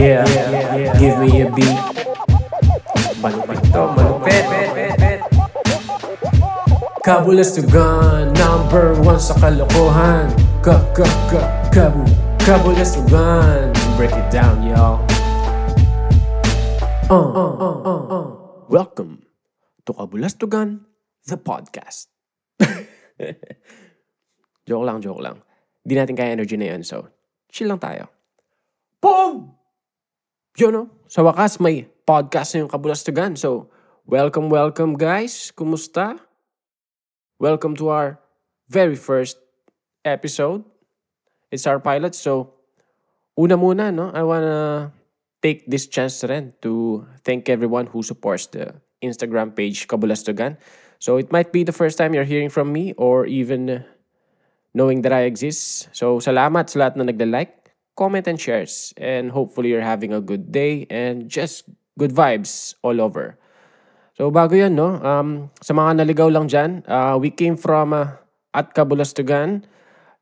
Yeah, give me a beat. Malupit to, malupit. Number one sa kalokohan. Ka, ka, ka, kabu, kabulastugan. Break it down, y'all. Uh, uh, uh, uh, uh. Welcome to Kabulastugan, the podcast. joke lang, joke lang. Di natin kaya energy na yun, so chill lang tayo. Boom! Yun no, sa wakas may podcast na yung Kabulastugan. So, welcome, welcome guys. Kumusta? Welcome to our very first episode. It's our pilot. So, una muna, no? I wanna take this chance rin to thank everyone who supports the Instagram page Kabulastugan. So, it might be the first time you're hearing from me or even knowing that I exist. So, salamat sa lahat na nagda-like, comment, and shares. And hopefully, you're having a good day and just good vibes all over. So bago yan, no? Um, sa mga naligaw lang dyan, uh, we came from uh, at Kabulastugan.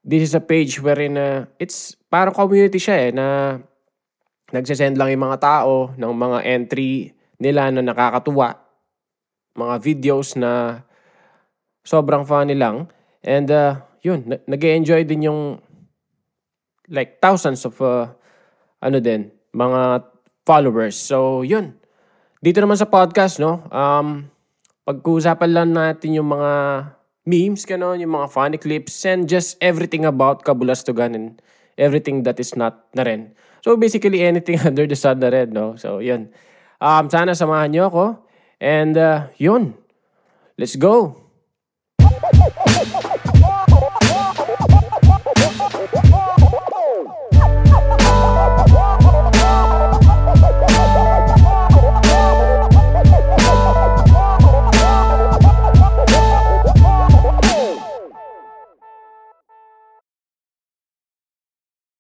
This is a page wherein uh, it's parang community siya eh, na nagsasend lang yung mga tao ng mga entry nila na nakakatuwa. Mga videos na sobrang funny lang. And uh, yun, na- nag enjoy din yung like thousands of uh, ano din, mga followers. So yun, dito naman sa podcast, no, um, pag-uusapan lang natin yung mga memes, ganon, yung mga funny clips, and just everything about Kabulastugan and everything that is not na rin. So basically anything under the sun na rin, no? So yun. Um, sana samahan nyo ako. And uh, yun, let's go!